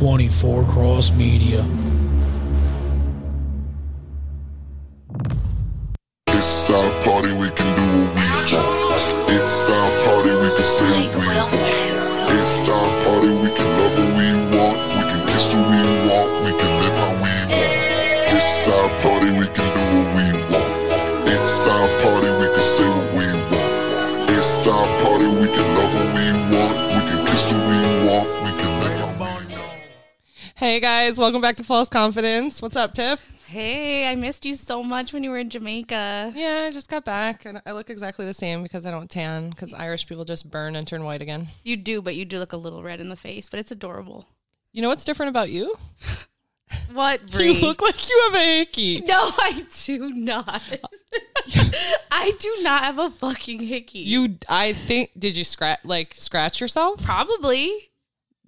24 Cross Media. It's our party, we can do what we want. It's our party, we can say what we want. It's our party, Hey guys, welcome back to False Confidence. What's up, Tiff? Hey, I missed you so much when you were in Jamaica. Yeah, I just got back and I look exactly the same because I don't tan because Irish people just burn and turn white again. You do, but you do look a little red in the face, but it's adorable. You know what's different about you? What, You look like you have a hickey. no, I do not. I do not have a fucking hickey. You, I think, did you scratch like scratch yourself? probably.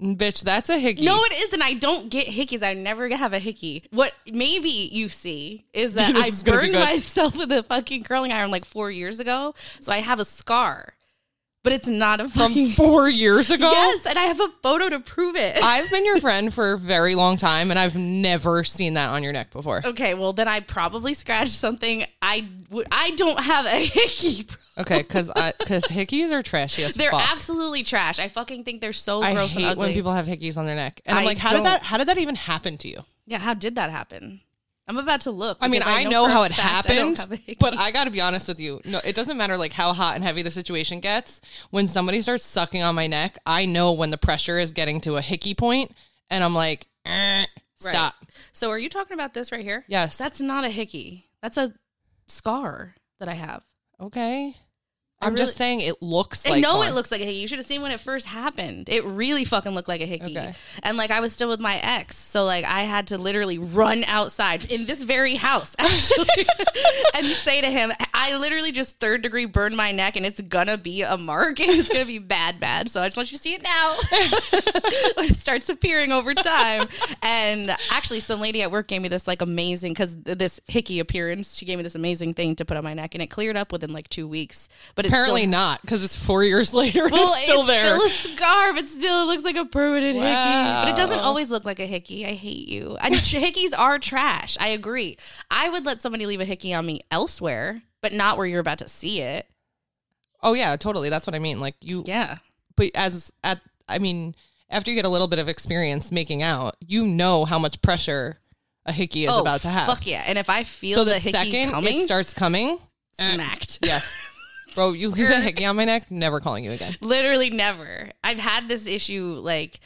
Bitch, that's a hickey. No, it isn't. I don't get hickeys. I never have a hickey. What maybe you see is that I is burned myself with a fucking curling iron like four years ago. So I have a scar, but it's not a from fucking. four years ago. Yes, and I have a photo to prove it. I've been your friend for a very long time and I've never seen that on your neck before. Okay, well then I probably scratched something. I would. I don't have a hickey. Okay, because because hickeys are trashy as They're fuck. absolutely trash. I fucking think they're so I gross and hate ugly. when people have hickeys on their neck, and I'm I like, how did don't- that? How did that even happen to you? yeah, how did that happen? I'm about to look. I mean, because I know for a how it fact I don't happened, have a hickey. but I got to be honest with you. No, it doesn't matter like how hot and heavy the situation gets. When somebody starts sucking on my neck, I know when the pressure is getting to a hickey point, and I'm like, eh, stop. So are you talking about this right here? Yes. That's not a hickey. That's a scar that I have. Okay. I'm just saying it looks I know one. it looks like a hickey. You should have seen when it first happened. It really fucking looked like a hickey. Okay. And like I was still with my ex, so like I had to literally run outside in this very house actually and say to him, I literally just third degree burned my neck and it's gonna be a mark and it's gonna be bad, bad. So I just want you to see it now. when it starts appearing over time. And actually some lady at work gave me this like amazing because this hickey appearance, she gave me this amazing thing to put on my neck and it cleared up within like two weeks. But Apparently still, not, because it's four years later. and well, it's still there. Still a scar, but still it looks like a permanent hickey. But it doesn't always look like a hickey. I hate you. And hickeys are trash. I agree. I would let somebody leave a hickey on me elsewhere, but not where you're about to see it. oh yeah, totally. That's what I mean. Like you, Yeah. but as at, I mean, after you get a little bit of experience making out, you know how much pressure a hickey is oh, about to have. Oh, Fuck yeah. And if I feel so the, the second coming, it starts coming, eh, smacked. yeah, bro, you leave a hickey on my neck, never calling you again. Literally never. I've had this issue like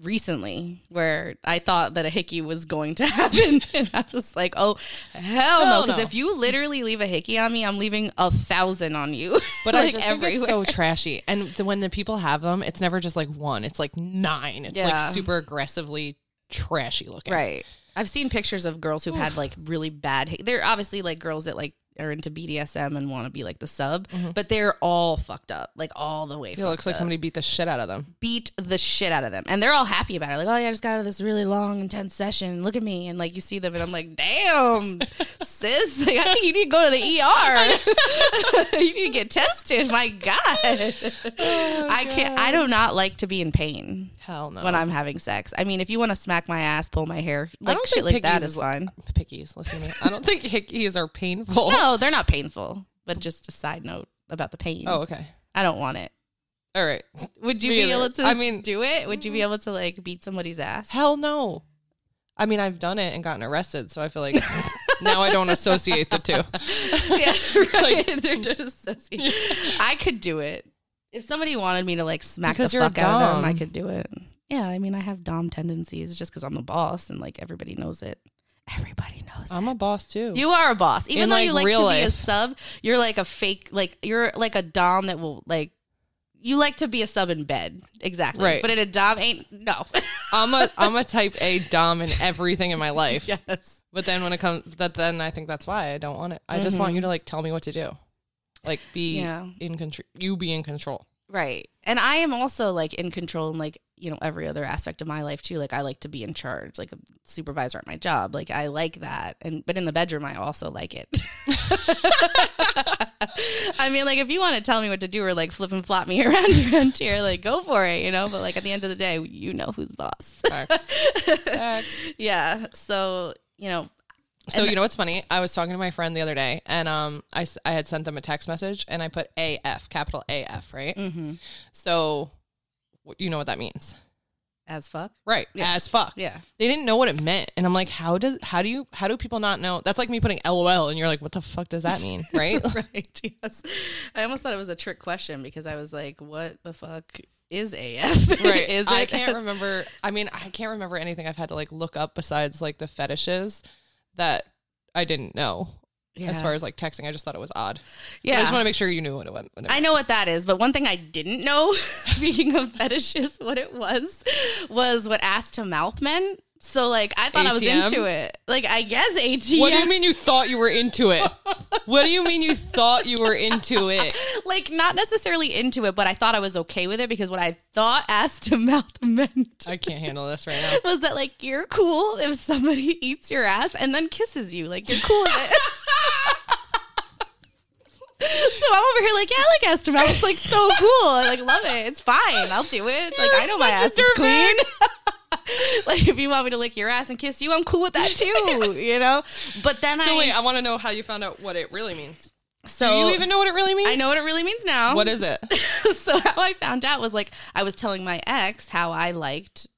recently where I thought that a hickey was going to happen. and I was like, oh, hell, no. Because no. if you literally leave a hickey on me, I'm leaving a thousand on you. But I like just think it's so trashy. And the, when the people have them, it's never just like one; it's like nine. It's Yeah. like super aggressively trashy looking. right. I've seen pictures of girls who've had like really bad. hic- They're obviously like girls that like are into BDSM and want to be like the sub, but they're all fucked up, like all the way. It looks like up. somebody beat the shit out of them. beat the shit out of them. And they're all happy about it. Like, oh yeah, I just got out of this really long, intense session. Look at me. And like you see them and I'm like, damn, sis, like, I think you need to go to the ER. you need to get tested. My God. I can't I do not like to be in pain Hell no. when I'm having sex. I mean, if you want to smack my ass, pull my hair, like shit like that pickies is fine. Pickies, listen to me. I don't think hickeys are painful. No, they're not painful. But just a side note about the pain. Oh, okay. I don't want it. All right. Would you Me be either. able to I mean- do it? Would you be mm. able to like beat somebody's ass? Hell no. I mean, I've done it and gotten arrested, so I feel like now I don't associate the two. yeah, right. They're just associated. I could do it if somebody wanted me to like smack Because the fuck out of them. I could do it. Yeah, I mean, I have dom tendencies just because I'm the boss and like everybody knows it. Everybody knows. I'm a boss too. You are a boss, even In, though like, you like real to be a sub. You're like a fake, like you're like a dom that will like. You like to be a sub in bed, exactly. Right. But in a dom ain't no. I'm a I'm a type A dom in everything in my life. yes. But then when it comes that then I think that's why I don't want it. I just mm-hmm. want you to like tell me what to do. Like be Yeah. in control. You be in control. Right. And I am also like in control and like, you know, every other aspect of my life too. Like I like to be in charge, like a supervisor at my job. Like I like that. And but in the bedroom I also like it. I mean, like if you want to tell me what to do or like flip and flop me around around here, like go for it, you know. But like at the end of the day, you know who's boss. Facts. Facts. yeah. So, you know, So you know what's funny? I was talking to my friend the other day, and um, I, I had sent them a text message, and I put AF, capital AF, right? mm-hmm. So, you know what that means, as fuck. right? Yeah. As fuck. Yeah. They didn't know what it meant, and I'm like, how does how do you how do people not know? That's like me putting LOL, and you're like, what the fuck does that mean, right? right. Yes. I almost thought it was a trick question because I was like, what the fuck is AF? right. is I can't remember. I mean, I can't remember anything I've had to like look up besides like the fetishes that I didn't know. Yeah. As far as like texting, I just thought it was odd. But Yeah. I just want to make sure you knew what it went. I know what that is, but one thing I didn't know, speaking of fetishes, what it was, was what ass to mouth meant. So like I thought I was ATM? into it. Like I guess ATM. What do you mean you thought you were into it? what do you mean you thought you were into it? Like not necessarily into it, but I thought I was okay with it because what I thought ass to mouth meant I can't handle this right now. was that like you're cool if somebody eats your ass and then kisses you. Like you're cool with it. So I'm over here like, yeah, I like ass to mouth. It's like so cool. I like love it. It's fine. I'll do it. Like I know my ass is clean. like if you want me to lick your ass and kiss you, I'm cool with that too. You know. But then I So wait, I want to know how you found out what it really means. so Do you even know what it really means? I know what it really means now. What is it? so how I found out was like I was telling my ex how I liked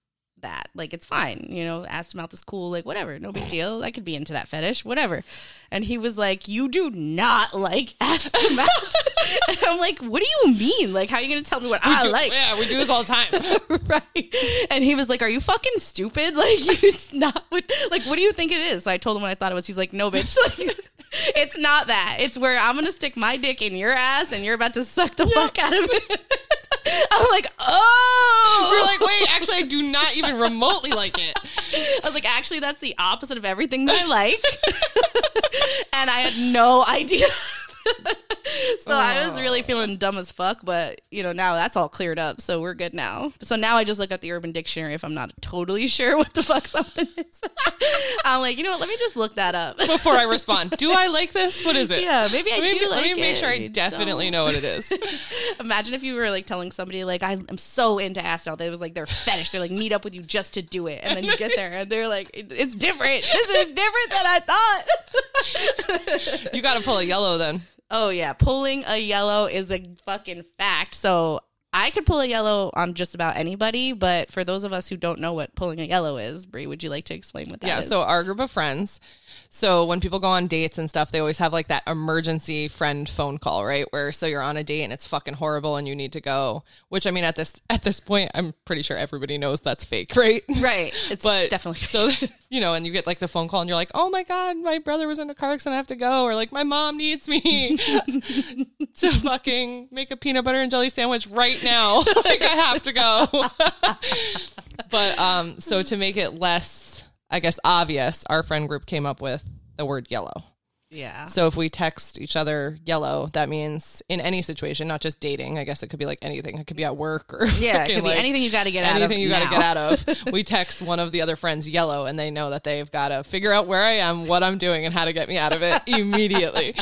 that. Like it's fine, you know, ass to mouth is cool, like whatever, no big deal. I could be into that fetish, whatever. And he was like, "You do not like ass to mouth." and I'm like, "What do you mean? Like how are you going to tell me what I Do- like?" Yeah, we do this all the time. right. And he was like, "Are you fucking stupid? Like you it's not what like what do you think it is?" So I told him what I thought it was. He's like, "No, bitch." Like, it's not that. It's where I'm going to stick my dick in your ass and you're about to suck the fuck out of it. I'm like, "Oh." We're like, wait, actually, I do not even remotely like it. I was like, "Actually, that's the opposite of everything that I like." and I had no idea. so I was really feeling dumb as fuck, but you know, now that's all cleared up, so we're good now. So now I just look at the Urban Dictionary if I'm not totally sure what the fuck something is. I'm like, you know what? Let me just look that up. Before I respond, do I like this? What is it? yeah, maybe I Let me, do let me make it, sure I definitely know what it is. Imagine if you were like telling somebody like I'm so into ass now. It was like their fetish. They're like meet up with you just to do it, and then you get there and they're like, it's different. This is different than I thought. You got to pull a yellow then. Oh yeah, pulling a yellow is a fucking fact. So I could pull a yellow on just about anybody, but for those of us who don't know what pulling a yellow is, Brie, would you like to explain what that Yeah, is? so our group of friends. So when people go on dates and stuff, they always have like that emergency friend phone call, right? Where so you're on a date and it's fucking horrible and you need to go. Which I mean, at this at this point, I'm pretty sure everybody knows that's fake, right? right, it's But definitely so you know, and you get like the phone call and you're like, oh my god, my brother was in a car accident, I have to go, or like my mom needs me to fucking make a peanut butter and jelly sandwich right now, like I have to go. but um, so to make it less, I guess, obvious, our friend group came up with the word yellow. yeah. So if we text each other yellow, that means in any situation, not just dating. I guess it could be like anything. It could be at work or Yeah, it could be like, anything you got to get out of. anything you got to get out of. We text one of the other friends yellow, and they know that they've got to figure out where I am, what I'm doing, and how to get me out of it immediately.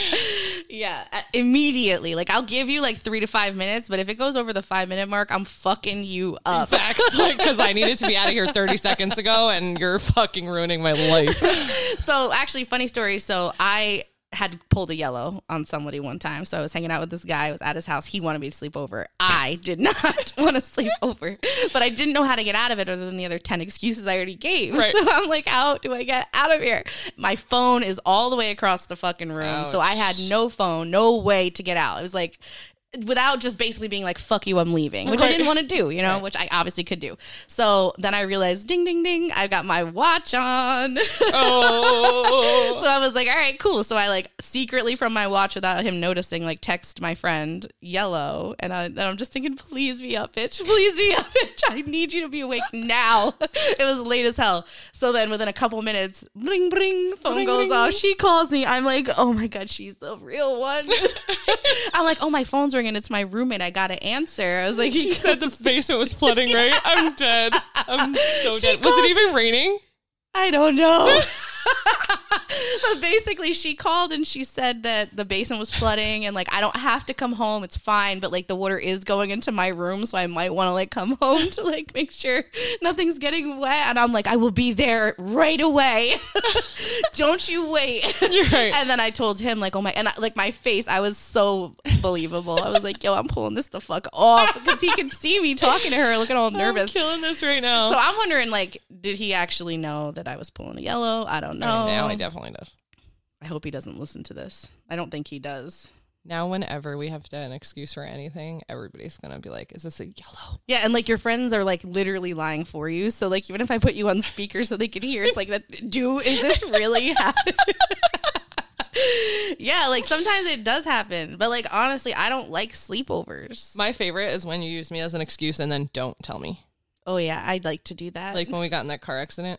Yeah, uh, immediately. Like I'll give you like three to five minutes, but if it goes over the five minute mark, I'm fucking you up. Facts, like because I needed to be out of here 30 seconds ago, and you're fucking ruining my life. so actually funny story so i had pulled a yellow on somebody one time. So i was hanging out with this guy i was at his house. He wanted me to sleep over. I did not want to sleep over. But i didn't know how to get out of it other than the other 10 excuses i already gave. Right. so i'm like how do i get out of here? My phone is all the way across the fucking room. So i had no phone no way to get out. It was like without just basically being like fuck you i'm leaving which i didn't want to do you know which i obviously could do so then i realized ding ding ding i've got my watch on Oh, so I was like, all right, cool. So I like secretly from my watch without him noticing, like text my friend yellow. And, I, I'm just thinking, please be up, bitch. Please be up, bitch. I need you to be awake now. it was late as hell. So then within a couple minutes, bling, bling, phone Bling, goes bling. off. She calls me. I'm like, oh my God, she's the real one. I'm like, oh, my phone's ringing. And it's my roommate. I got to answer. I was like, She said the basement was flooding, right? I'm dead. I'm so She dead. Was it even raining? I don't know. but basically, she called and she said that the basement was flooding and like I don't have to come home. It's fine, but like the water is going into my room, so I might want to like come home to like make sure nothing's getting wet. And I'm like, I will be there right away. don't you wait. You're right. And then I told him like, oh my, and I, like my face, I was so believable. I was like, yo, I'm pulling this the fuck off because he can see me talking to her, looking all I'm nervous. killing this right now. So I'm wondering, like, did he actually know that I was pulling a yellow? I don't know. I mean, now he definitely does. I hope he doesn't listen to this. I don't think he does. Now, whenever we have to an excuse for anything, everybody's gonna be like, "Is this a yellow?" Yeah, and like your friends are like literally lying for you. So like even if I put you on speaker so they can hear, it's like that. Do is this really happening? yeah, like sometimes it does happen, but like honestly, I don't like sleepovers. My favorite is when you use me as an excuse and then don't tell me. Oh yeah, I'd like to do that. Like when we got in that car accident.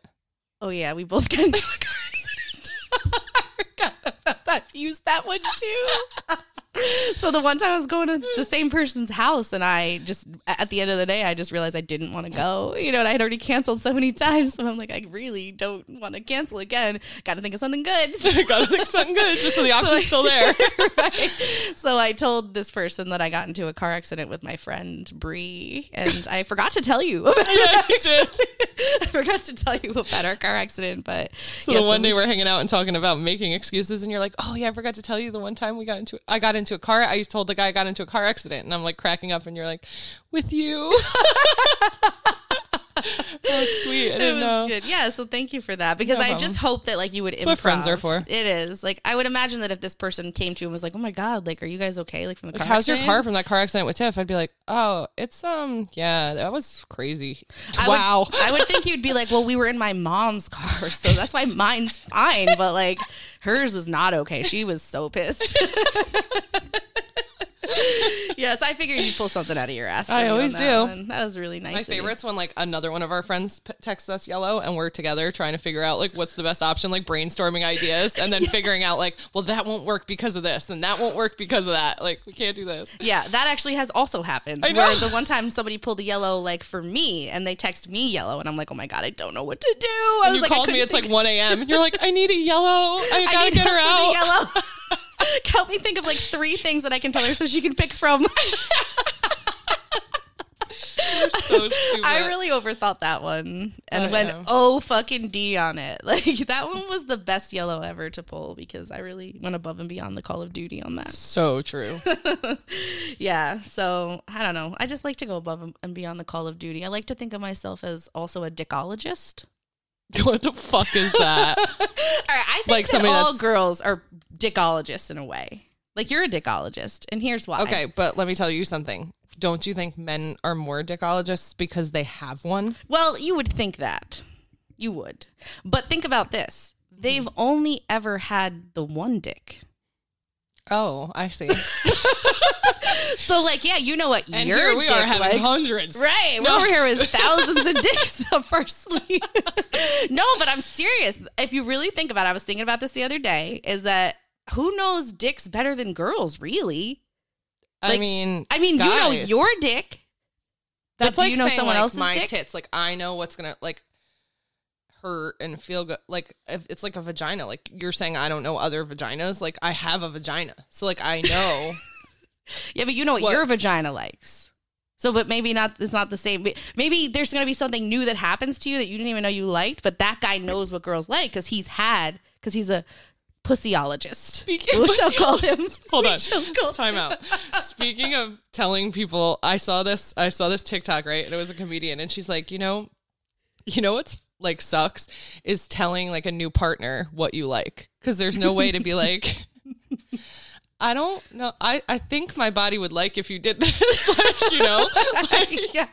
Oh yeah, we both got into a car accident. I forgot about that. Used that one too. so the one time I was going to the same person's house, and I just at the end of the day, I just realized I didn't want to go. You know, and I had already canceled so many times, so I'm like, I really don't want to cancel again. Got to think of something good. Gotta think of something good, just so the option's still there. right. So I told this person that I got into a car accident with my friend Bree, and I forgot to tell you. About Yeah, you did. I forgot to tell you about our car accident, but So yeah, the one day we're hanging out and talking about making excuses, and you're like, "Oh yeah, I forgot to tell you the one time we got into I got into a car. I told the guy I got into a car accident, and I'm like cracking up, and you're like, "With you." oh sweet, I it was know. good. Yeah, so thank you for that because No I just hope that like you would. what friends are for. It is like I would imagine that if this person came to you and was like, "Oh my god, like, are you guys okay?" Like from the Like, car. how's your car from that car accident with Tiff? I'd be like, "Oh, it's um, yeah, that was crazy." I would- wow. I would think you'd be like, "Well, we were in my mom's car, so that's why mine's fine." But like, hers was not okay. She was so pissed. yes, I figured you'd pull something out of your ass. I always that do. one. That was really nice. My of you. favorite's when like another one of our friends p- texts us yellow and we're together trying to figure out like what's the best option, like brainstorming ideas and then figuring out like, well, that won't work because of this and that won't work because of that. Like, we can't do this. Yeah, that actually has also happened. I know. Where the one time somebody pulled a yellow like for me, and they text me yellow, and I'm like, oh my god, I don't know what to do. I And was you like, I called me, couldn't it's like 1 a.m. and you're like, I need a yellow. I I gotta need get her out. the yellow. Help me think of like three things that I can tell her so she can pick from. So. I really overthought that one and Oh, went yeah. oh fucking D on it. Like that one was the best yellow ever to pull because I really went above and beyond the Call of Duty on that. So true. Yeah, so I don't know. I just like to go above and beyond the Call of Duty. I like to think of myself as also a dickologist. what the fuck is that? All right, I think Like that all that's- girls are dickologists in a way. Like you're a dickologist, and here's why. Okay, but let me tell you something. Don't you think men are more dickologists because they have one? Well, you would think that. You would. But think about this. They've mm-hmm. only ever had the one dick. Oh, I see. So like, yeah, you know what And your here we dick are having likes. hundreds. Right, we're No, over here with thousands of dicks up our sleeve. no, but I'm serious. If you really think about it, I was thinking about this the other day, is that who knows dicks better than girls, really? I mean, I mean, you know your dick. That's like you know saying, someone like, else's my dick? tits. Like I know what's gonna like hurt and feel good. Like if it's like a vagina. Like you're saying, I don't know other vaginas. Like I have a vagina, so like I know. Yeah, but you know what, What? your vagina likes. So, but maybe not. It's not the same. Maybe there's gonna be something new that happens to you that you didn't even know you liked. But that guy knows what girls like because he's had because he's a pussyologist. Speaking we shall call him. Hold on. Time out. Speaking of telling people, I saw this. I saw this TikTok right, and it was a comedian, and she's like, you know, you know what's like sucks is telling like a new partner what you like because there's no way to be like. I don't know. I, I think my body would like if you did this. like, you know, like, yeah.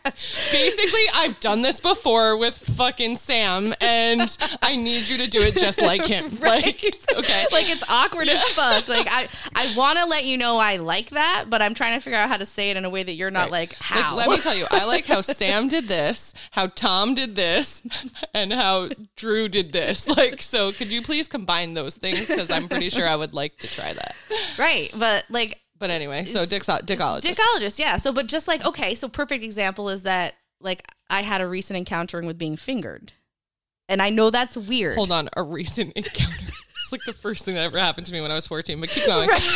basically, I've done this before with fucking Sam, and I need you to do it just like him. Like, okay. like it's awkward as fuck. Like I, I want to let you know I like that, but I'm trying to figure out how to say it in a way that you're not like how. Like, let me tell you, I like how Sam did this, how Tom did this, and how Drew did this. Like, so could you please combine those things? Because I'm pretty sure I would like to try that. right, but like But anyway, so dixo- dickologist. Dickologist, yeah. So, but just like, okay, so perfect example is that, like, I had a recent encountering with being fingered. And I know that's weird. Hold on, a recent encounter. it's like the first thing that ever happened to me when I was 14, but keep going. Right.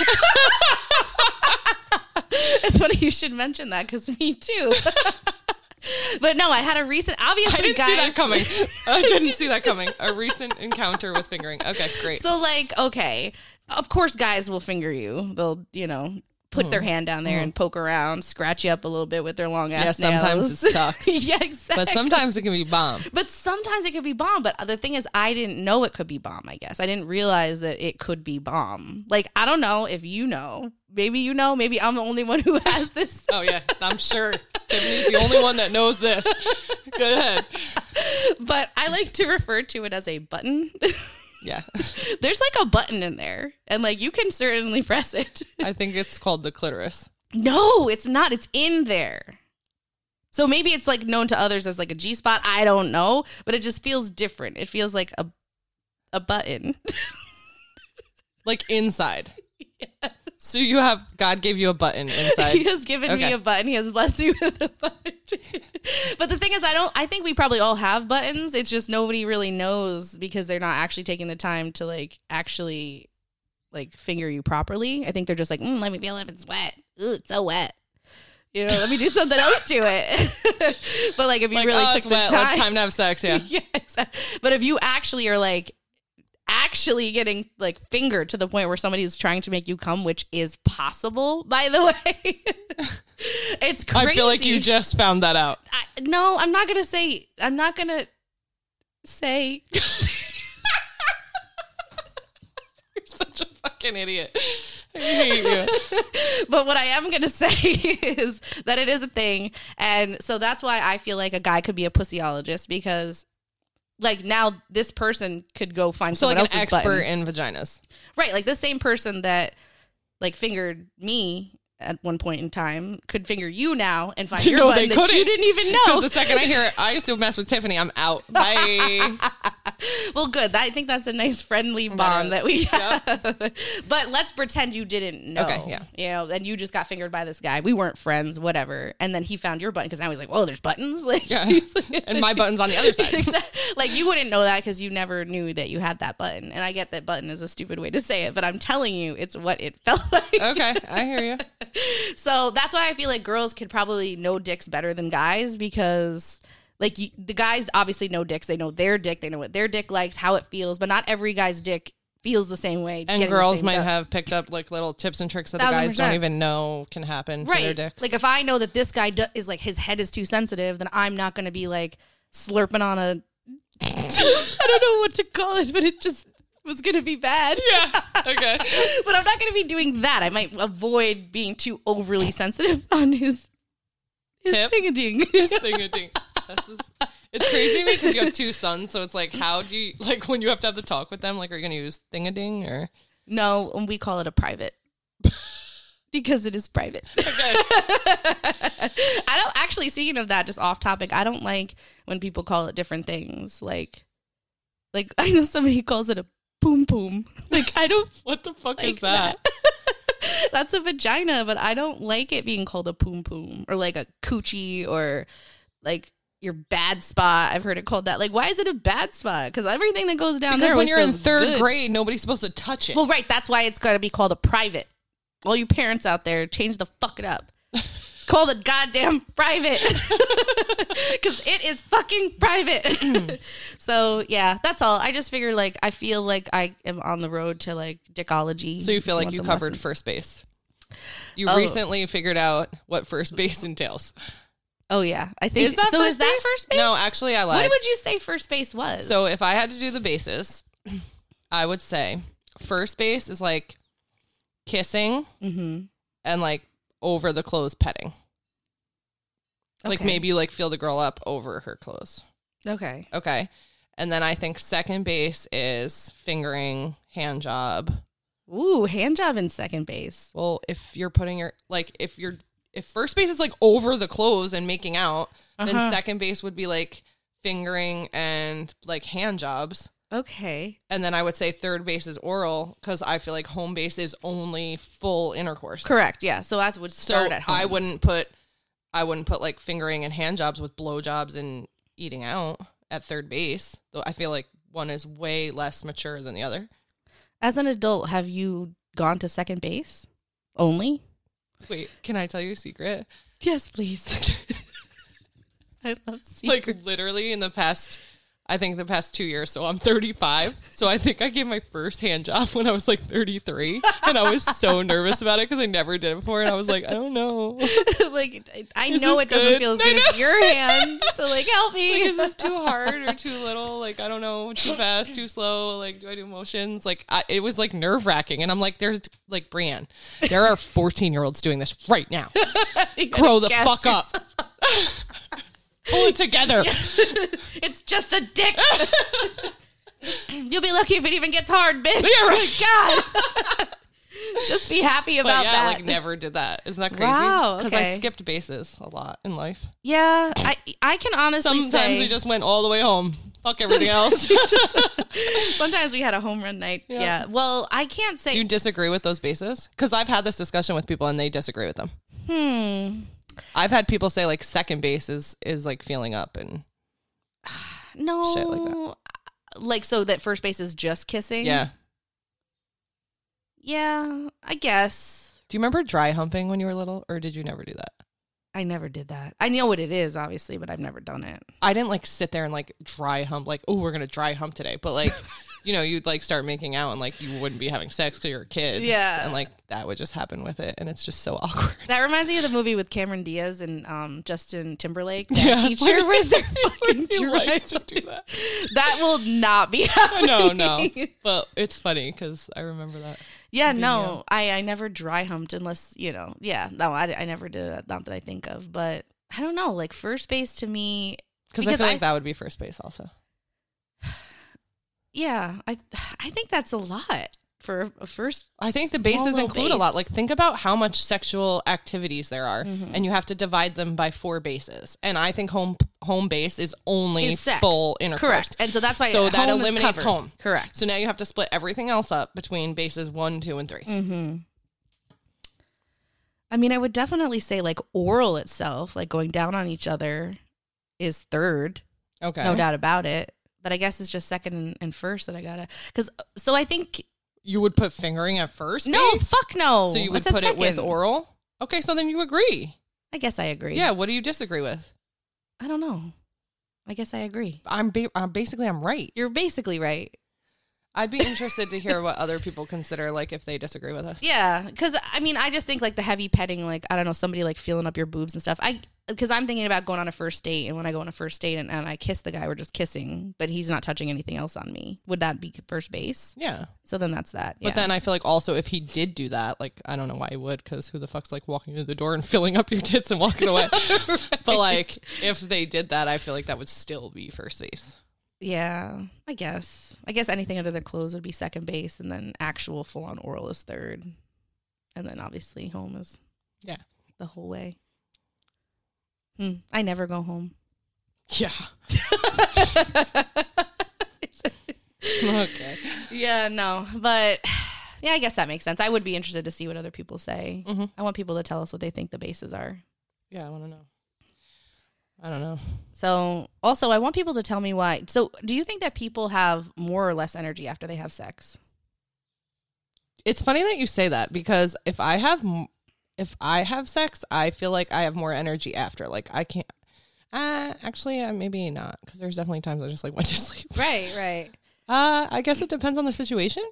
it's funny you should mention that because me too. but no, I had a recent, obviously, I didn't guys. see that coming. I didn't see that coming. A recent encounter with fingering. Okay, great. So, like, okay, of course, guys will finger you. They'll, you know, put their hand down there and poke around, scratch you up a little bit with their long ass Mm-hmm. Yeah, sometimes nails. it sucks. yeah, exactly. but sometimes it can be bomb. But sometimes it can be bomb. But the thing is, I didn't know it could be bomb. I guess I didn't realize that it could be bomb. Like I don't know if you know. Maybe you know. Maybe I'm the only one who has this. Oh yeah, I'm sure Tiffany's the only one that knows this. Go ahead. but I like to refer to it as a button. Yeah, There's like a button in there, and like you can certainly press it. I think it's called the clitoris. no, it's not. It's in there. So maybe it's like known to others as like a G spot. I don't know, but it just feels different. It feels like a a button. Like inside. So you have God gave you a button inside. he has given me a button. He has blessed me with a button. but the thing is, I don't. I think we probably all have buttons. It's just nobody really knows because they're not actually taking the time to like actually like finger you properly. I think they're just like, mm, let me feel if it's wet. Ooh, it's so wet. You know, let me do something else to it. but like, if you Like, really oh, took the wet. time, Like, time to have sex. Yeah. yeah, exactly. But if you actually are like actually getting like fingered to the point where somebody's trying to make you come, which is possible, by the way. it's crazy. I feel like you just found that out. I, no, I'm not gonna say. I'm not gonna say. You're such a fucking idiot. I hate you. but what I am gonna say is that it is a thing, and so that's why I feel like a guy could be a pussyologist because. Like now, this person could go find So like an expert button. in vaginas. Right, like the same person that like fingered me at one point in time could finger you now and find your No, button they that you couldn't. didn't even know. Because the second I hear it, I used to mess with Tiffany. I'm out. Bye. well, good. I think that's a nice friendly bond that we have. but let's pretend you didn't know. Okay, yeah. You know, and you just got fingered by this guy. We weren't friends, whatever. And then he found your button because now he's like, "Whoa, there's buttons!" Like, Yeah. like- and my button's on the other side. like you wouldn't know that because you never knew that you had that button. And I get that button is a stupid way to say it, but I'm telling you, it's what it felt like. Okay, I hear you. So that's why I feel like girls could probably know dicks better than guys because like you, the guys obviously know dicks. They know their dick. They know what their dick likes, how it feels, but not every guy's dick feels the same way. And girls might gut. have picked up like little tips and tricks that the guys don't even know can happen for their dicks. Like if I know that this guy do- is like his head is too sensitive, then I'm not going to be like slurping on a. I don't know what to call it, but it just was going to be bad. yeah. Okay. but I'm not going to be doing that. I might avoid being too overly sensitive on his his Tiff? thing-a-ding. This thing a ding. That's just, it's crazy to me because you have two sons, so it's like, how do you like when you have to have the talk with them? Like, are you gonna use thing a ding or? No, we call it a private. because it is private. Okay. I don't actually speaking of that, just off topic, I don't like when people call it different things. Like like I know somebody calls it a boom boom. Like I don't What the fuck like is that? That's a vagina, but I don't like it being called a poom poom or like a coochie or like your bad spot. I've heard it called that. Like, why is it a bad spot? Because everything that goes down Because there when you're in third good. grade, nobody's supposed to touch it. Well, right. That's why it's got to be called a private. All you parents out there, change the fuck it up. It's called a goddamn private because it is fucking private. so yeah, that's all. I just figured like I feel like I am on the road to like dickology. so you feel like you covered lessons. first base. You Oh. recently figured out what first base entails. Oh yeah, I think Is that so. first is that base? first base? No, actually, I lied. What would you say first base was? So if I had to do the bases, I would say first base is like kissing hmm and like over the clothes petting. Like maybe you like feel the girl up over her clothes. okay, Okay. And then I think second base is fingering, hand job. ooh, hand job in second base. Well, if you're putting your like if you're if first base is like over the clothes and making out, then Uh-huh. second base would be like fingering and like hand jobs. Okay. And then I would say third base is oral because I feel like home base is only full intercourse. Correct. Yeah. So as would So start at home. I wouldn't put, I wouldn't put like fingering and hand jobs with blow jobs and eating out at third base. Though I feel like one is way less mature than the other. As an adult, have you gone to second base only? Wait, can I tell you a secret? Yes, please. I love Like literally in the past, I think the past two years. So I'm 35. So I think I gave my first hand job when I was like 33, and I was so nervous about it because I never did it before, and I was like, I don't know. like I Is know it doesn't feel as good as your hand. So like help Like, me. is this too hard or too little? Like, I don't know, too fast, too slow. Like, do I do motions? Like, I, it was like nerve wracking. And I'm like, there's like, Brienne, there are 14 year olds doing this right now. Grow the fuck up. Pull it together. It's just a dick. You'll be lucky if it even gets hard, bitch. Yeah, right. God. just be happy But about yeah, that. like never did that. Isn't that crazy? Wow, Because I skipped bases a lot in life. yeah, I I can honestly Sometimes say we just went all the way home. Fuck everything else. sometimes we had a home run night. Yeah. Well, I can't say Do you disagree with those bases? Because I've had this discussion with people and they disagree with them. hmm. I've had people say like second base is is like feeling up and No. Shit like that. Like, so that first base is just kissing? yeah. Yeah, I guess. Do you remember dry humping when you were little, or did you never do that? I never did that. I know what it is, obviously, but I've never done it. I didn't like sit there and like dry hump, like, oh, we're gonna dry hump today. But like, you know, you'd like start making out and like you wouldn't be having sex because you're a kid. Yeah. And like that would just happen with it, and it's just so awkward. That reminds me of the movie with Cameron Diaz and um, Justin Timberlake, that Yeah. teacher with their fucking he likes dry- to do that. That will not be happening. No, no. But it's funny because I remember that. Yeah, no. I, I never dry humped unless, you know, yeah, no, I, I never did it, not that I think of, but I don't know, like first base to me, Because I feel I- like that would be first base also. Yeah, I I think that's a lot for a first. I think the bases include a lot. Like think about how much sexual activities there are, Mm-hmm. and you have to divide them by four bases. And I think home home base is only Is full intercourse. Correct. And so that's why So that eliminates home. Correct. So now you have to split everything else up between bases one, two, and 3 Mm-hmm. I mean, I would definitely say like oral itself, like going down on each other, is third, Okay. no doubt about it. But I guess it's just second and, first that I gotta. Because so I think You would put fingering at first. no, fuck no. So you would put it with oral. Okay, so then you agree. I guess I agree. Yeah. What do you disagree with? I don't know. I guess I agree. I'm, ba- I'm basically I'm right. You're basically right. I'd be interested to hear what other people consider like if they disagree with us. Yeah, because I mean, I just think like the heavy petting, like I don't know, somebody like feeling up your boobs and stuff. I because I'm thinking about going on a first date, and when I go on a first date and, and I kiss the guy, we're just kissing, but he's not touching anything else on me. Would that be first base? Yeah. So then that's that. But then I feel like also if he did do that, like I don't know why he would, because who the fuck's like walking through the door and filling up your tits and walking away? But like if they did that, I feel like that would still be first base. Yeah, I guess. I guess anything under their clothes would be second base, and then actual full on oral is third, and then obviously home is Yeah. the whole way. Hmm. I never go home. Yeah. okay. Yeah, no, but yeah, I guess that makes sense. I would be interested to see what other people say. Mhm. I want people to tell us what they think the bases are. Yeah, I want to know. I don't know. So, also, I want people to tell me why. So, do you think that people have more or less energy after they have sex? It's funny that you say that because if I have if I have sex, I feel like I have more energy after. Like I can't. Uh, actually, uh, maybe not because there's definitely times I just like went to sleep. Right, right. Uh, I guess it depends on the situation.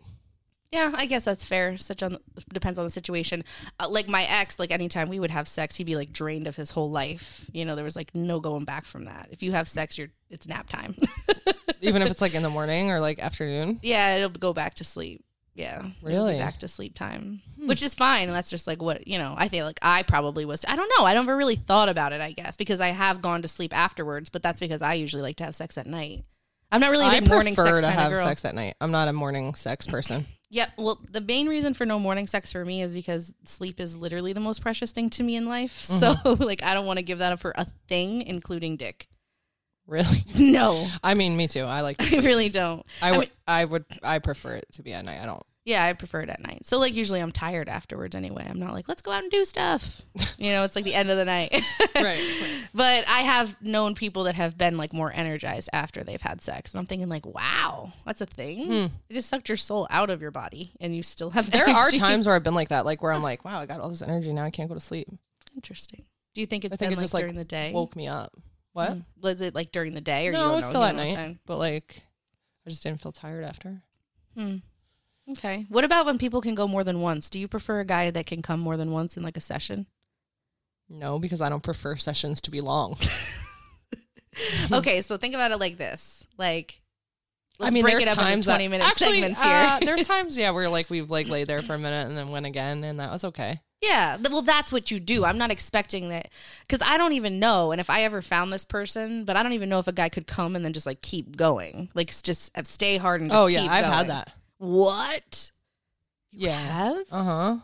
Yeah, I guess that's fair. Such on depends on the situation. Uh, like my ex, like anytime we would have sex, he'd be like drained of his whole life. You know, there was like no going back from that. If you have sex, you're it's nap time. Even if it's like in the morning or like afternoon. Yeah, it'll go back to sleep. Yeah, Really? back to sleep time, which is fine. And That's just like what you know. I feel like I probably was. I don't know. I never really thought about it. I guess because I have gone to sleep afterwards, but that's because I usually like to have sex at night. I'm not really a I big morning prefer sex to have girl. sex at night. I'm not a morning sex person. Yeah, well, the main reason for no morning sex for me is because sleep is literally the most precious thing to me in life. So, Mm-hmm. like, I don't want to give that up for a thing, including dick. Really? No, I mean, me too. I like. To I really don't. I I would. mean, I would. I prefer it to be at night. I don't. Yeah, I prefer it at night. So like usually I'm tired afterwards anyway. I'm not like let's go out and do stuff. You know, it's like the end of the night. Right. But I have known people that have been like more energized after they've had sex, and I'm thinking like, wow, that's a thing. It just sucked your soul out of your body, and you still have. Hmm. There are times where I've been like that, like where I'm like, wow, I got all this energy now. I can't go to sleep. Interesting. Do you think it's I think been it like just like during the day? woke me up. What? Mm. Was it like during the day or you no, don't it's know? still at night. time? But like, I just didn't feel tired after. Hmm. Okay. What about when people can go more than once? Do you prefer a guy that can come more than once in like a session? No, because I don't prefer sessions to be long. okay, so think about it like this. Like let's I mean, break there's it up into times 20 that, minute actually, segments here. uh, there's times, yeah, where like we've like laid there for a minute and then went again, and that was okay. Yeah, well, that's what you do. I'm not expecting that because I don't even know. And if I ever found this person, but I don't even know if a guy could come and then just like keep going, like just uh, stay hard and just oh yeah, keep I've going. had that. What? Yeah. Have Uh huh.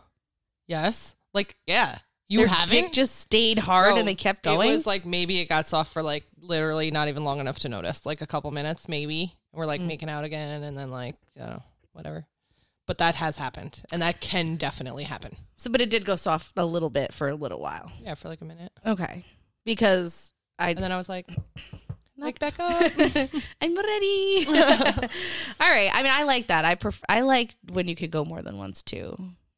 Yes. Like yeah. You Their haven't dick just stayed hard and they kept going. It was like maybe it got soft for like literally not even long enough to notice, like a couple minutes maybe. We're like Mm. making out again, and then like you know whatever. But that has happened, and that can definitely happen. so, but it did go soft a little bit for a little while. Yeah, for like a minute, Okay, because I and then I was like, wake back up. I'm ready. All right. I mean, I like that. I pref- I like when you could go more than once too.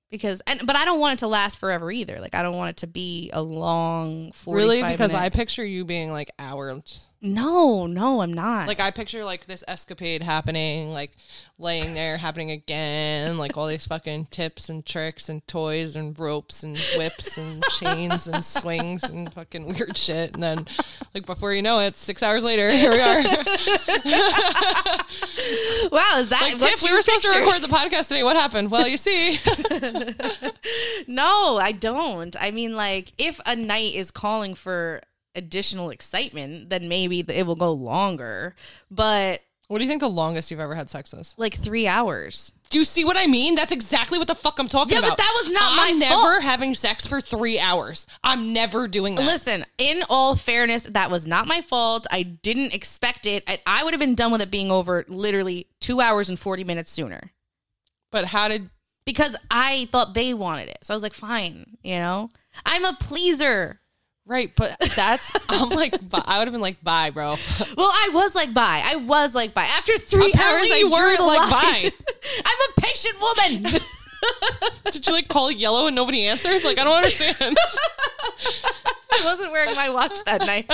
Because and but I don't want it to last forever either. Like I don't want it to be a long 45 really? Because I picture you being like hours. No, no, I'm not. Like I picture like this escapade happening, like laying there, happening again, like all these fucking tips and tricks and toys and ropes and whips and chains and swings and fucking weird shit. And then, like before you know it, six hours later, here we are. wow, is that Like Tiff, we were supposed to record the podcast today. What happened? Well, you see, No, I don't. I mean, like, if a night is calling for additional excitement, then maybe it will go longer. But what do you think the longest you've ever had sex is? like three hours. Do you see what I mean? That's exactly what the fuck I'm talking Yeah, about. but that was not I'm my never having sex for three hours. I'm never doing that. Listen, in all fairness, that was not my fault. I didn't expect it. I, I would have been done with it being over literally two hours and 40 minutes sooner But how did because I thought they wanted it. So I was like, fine, you know? I'm a pleaser. Right, but that's I'm like bu- I would have been like bye, bro. Well, I was like, bye. I was like, bye. After three Apparently hours, I you drew weren't the like, line. bye. I'm a patient woman. Did you like call yellow and nobody answered? Like I don't understand. I wasn't wearing my watch that night.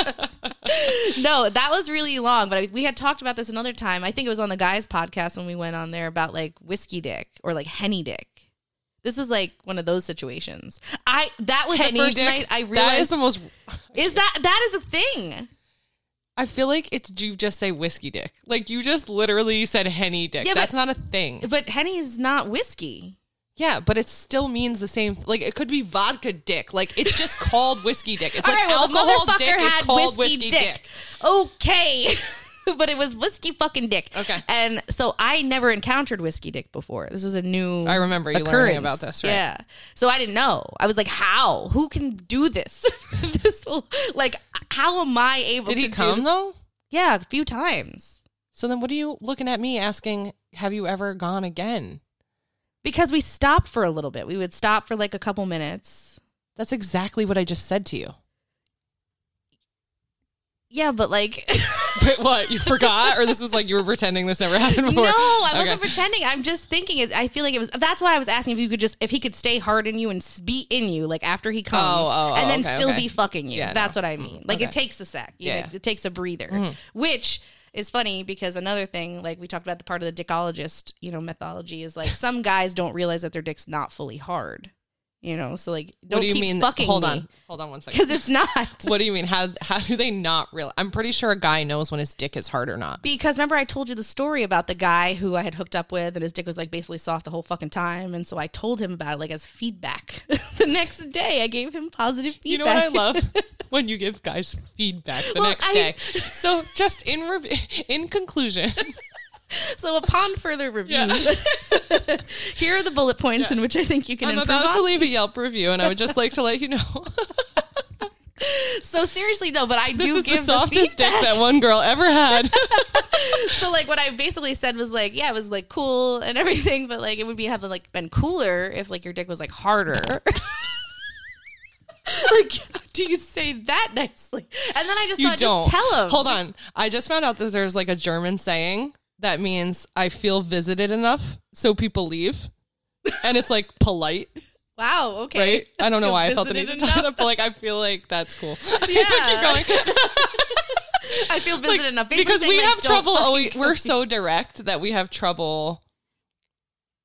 no, that was really long. But I, we had talked about this another time. I think it was on the guys' podcast when we went on there about like whiskey dick or like henny dick. This was like one of those situations. I that was Henny the first dick, night I realized that is the most. is that that is a thing. I feel like it's you just say whiskey dick. Like you just literally said henny dick. Yeah, That's but- not a thing. But henny's not whiskey. Yeah, but it still means the same. Like it could be vodka dick. Like it's just called whiskey dick. It's All like right, well, alcohol dick is called whiskey, whiskey, dick. dick. Okay. but it was whiskey fucking dick. Okay. And so I never encountered whiskey dick before. This was a new I remember you learning about this, right? Yeah. So I didn't know. I was like, how? Who can do this? this like how am I able Did to he do- come though? Yeah, a few times. So then, what are you looking at me asking? Have you ever gone again? Because we stopped for a little bit. We would stop for like a couple minutes. That's exactly what I just said to you. Yeah, but like Wait, what? You forgot, or this was like you were pretending this never happened before? No, I wasn't pretending. I'm just thinking. It, I feel like it was. That's why I was asking if you could just, if he could stay hard in you and be in you, like after he comes, Oh, oh, and oh, then okay, still okay. be fucking you. Yeah, that's no. what I mean. Like it takes a sec. Yeah, know, it takes a breather, Mhm. which is funny because another thing, like we talked about the part of the dickologist, you know, mythology is like some guys don't realize that their dick's not fully hard. You know, so like don't What do you keep mean? fucking hold on, hold on one second. because it's not. What do you mean? How how do they not realize? I'm pretty sure a guy knows when his dick is hard or not. Because remember, I told you the story about the guy who I had hooked up with, and his dick was like basically soft the whole fucking time. And so I told him about it, like as feedback. the next day, I gave him positive feedback. You know what I love when you give guys feedback the Well, next I- day. So just in rev- in conclusion, so upon further review, Yeah. here are the bullet points Yeah. in which I think you can I'm about on. to leave a Yelp review, and I would just like to let you know. So seriously though, but I This do is give the softest dick feedback. that one girl ever had. So like what I basically said was like, yeah, it was like cool and everything, but like it would be have like been cooler if like your dick was like harder. like, do you say that nicely? And then I just you thought, don't just tell him. Hold on. I just found out that there's like a German saying that means I feel visited enough, so people leave, and it's like polite, Wow. Okay. right? I don't know why I felt the need to tell enough. that, but like I feel like that's cool. Yeah. Keep going. I feel visited enough Basically because we like, have trouble. always- we're so direct that we have trouble.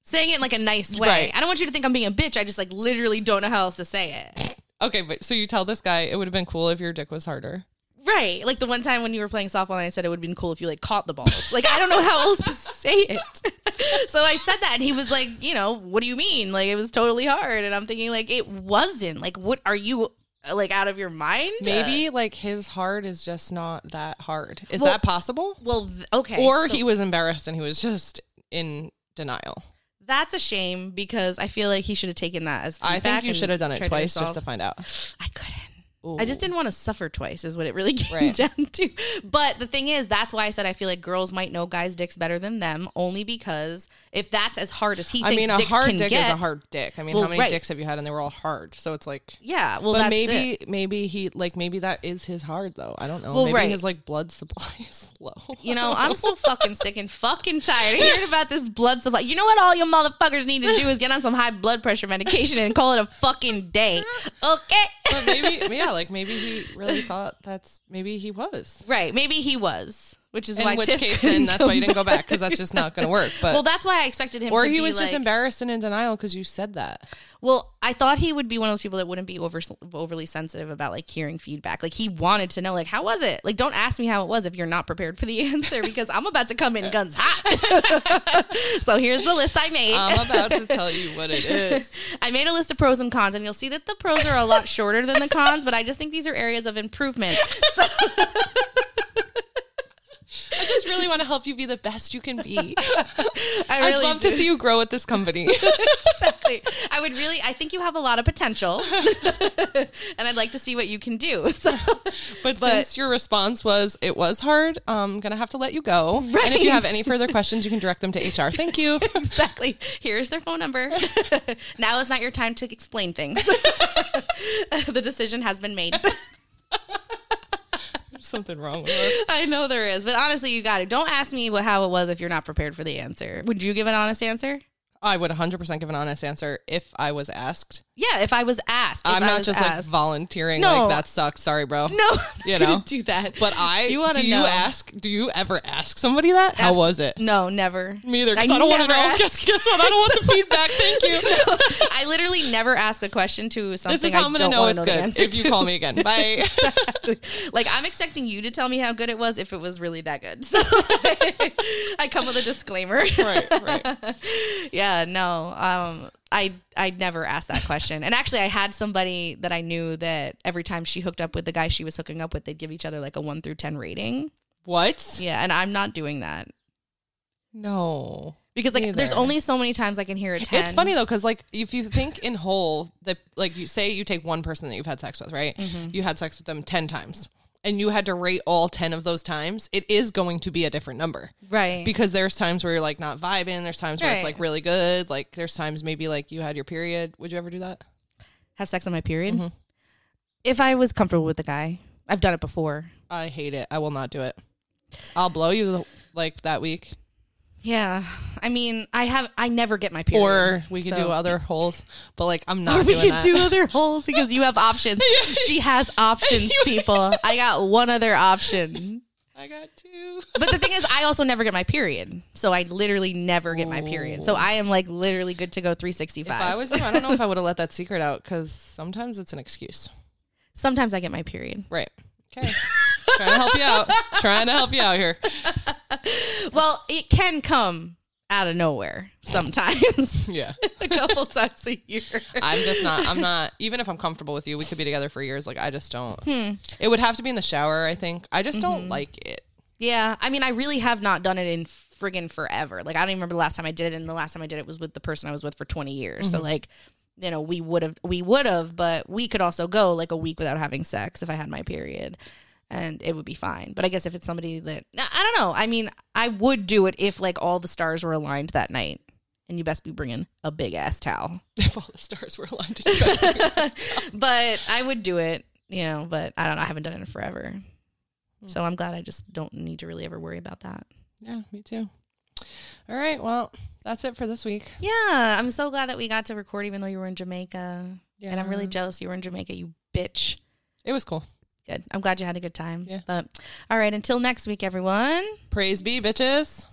saying it in like a nice way. Right. I don't want you to think I'm being a bitch. I just like literally don't know how else to say it. Okay, but so you tell this guy it would have been cool if your dick was harder. Right. Like the one time when you were playing softball and I said it would have been cool if you like caught the balls. Like I don't know how else to say it. so I said that and he was like, you know, what do you mean? Like it was totally hard. And I'm thinking like it wasn't. Like what are you like out of your mind? Maybe like his hard is just not that hard. Is Well- that possible? Well, th- okay. Or so he was embarrassed and he was just in denial. that's a shame because I feel like he should have taken that as I think you should have done it twice just to find out. I couldn't. I just didn't want to suffer twice, is what it really came Right. down to. But the thing is, that's why I said I feel like girls might know guys' dicks better than them, only because if that's as hard as he I mean, a hard dick get, is a hard dick. I mean, Well, how many right. dicks have you had and they were all hard? So it's like, yeah. Well, but maybe, it. maybe he like maybe that is his hard though. I don't know. Well, maybe right. his like blood supply is low. You know, I'm so fucking sick and fucking tired of hearing about this blood supply. You know what all you motherfuckers need to do is get on some high blood pressure medication and call it a fucking day. Okay? but maybe, yeah, like maybe he really thought that's maybe he was. right. Maybe he was. Which is why In which Tiff case, then that's why you didn't go back because that's just not going to work. But Well, that's why I expected him or he was just embarrassed and in denial because you said that. Well, I thought he would be one of those people that wouldn't be over overly sensitive about like hearing feedback. Like he wanted to know, like, how was it? Like, don't ask me how it was if you're not prepared for the answer because I'm about to come in guns hot. so here's the list I made. I'm about to tell you what it is. I made a list of pros and cons, and you'll see that the pros are a lot shorter than the cons, but I just think these are areas of improvement. So, I just really want to help you be the best you can be. I I'd really love do. to see you grow at this company. exactly. I would really, I think you have a lot of potential, and I'd like to see what you can do. So, But, But- since your response was it was hard, I'm gonna have to let you go. And if you have any further questions, you can direct them to HR. Thank you. exactly. Here's their phone number. now is not your time to explain things. the decision has been made. Something wrong with us. I know there is, but honestly, you got it. Don't ask me what, how it was if you're not prepared for the answer. Would you give an honest answer? I would 100% give an honest answer if I was asked. Yeah, if I was asked. I'm I not just like volunteering. No. Like that sucks. Sorry, bro. no, You know? know, do that. But I You wanna do you know. ask? Do you ever ask somebody that? How was it? No, never. Me either. Because I, don't want to know. Guess, guess what? I don't want the feedback. Thank you. I literally never ask a question to something This is how I I'm gonna know it's the good if you to. call me again. Bye. like I'm expecting you to tell me how good it was if it was really that good. So I come with a disclaimer. right, right. yeah, no. Um I I never asked that question. And actually I had somebody that I knew that every time she hooked up with the guy she was hooking up with, they'd give each other like a 1 through 10 rating. What? Yeah, and I'm not doing that. No. Because like there's only so many times I can hear a 10. It's funny though, because like if you think in whole, that like you say you take one person that you've had sex with, right? Mm-hmm. You had sex with them ten times, and you had to rate all ten of those times. It is going to be a different number Right. because there's times where you're like not vibing. There's times where it's like really good. Like there's times maybe like you had your period. Would you ever do that? have sex on my period. Mm-hmm. If I was comfortable with the guy, I've done it before. I hate it. I will not do it. I'll blow you like that week, Yeah, I mean, I have I never get my period. or we could so- do other holes. But like I'm Or not we doing can do other holes because you have options. she has options, people. I got one other option. I got two. But the thing is, I also never get my period. So I literally never get my period. So I am like literally good to go 365. If I was you, I don't know if I would have let that secret out because sometimes it's an excuse. Sometimes I get my period. Right. Okay. Trying to help you out. Trying to help you out here. Well, it can come out of nowhere sometimes. Yeah. a couple times a year. I'm just not. I'm not. Even if I'm comfortable with you, we could be together for years. Like I just don't. Hmm. It would have to be in the shower. I think. I just don't mm-hmm. like it. Yeah, I mean, I really have not done it in friggin' forever. Like, I don't even remember the last time I did it, and the last time I did it was with the person I was with for 20 years. So, mm-hmm. like, you know, we would have, we would have, but we could also go like a week without having sex if I had my period and it would be fine. But I guess if it's somebody that, I don't know. I mean, I would do it if like all the stars were aligned that night. And you best be bringing a big ass towel. If all the stars were aligned, you but I would do it, you know, but I don't know. I haven't done it in forever. Hmm. So I'm glad I just don't need to really ever worry about that. yeah, me too. All right, well, that's it for this week. Yeah, I'm so glad that we got to record even though you were in Jamaica. Yeah. And I'm really jealous you were in Jamaica, you bitch. It was cool. Good. I'm glad you had a good time. Yeah. But all right, until next week, everyone. Praise be, bitches.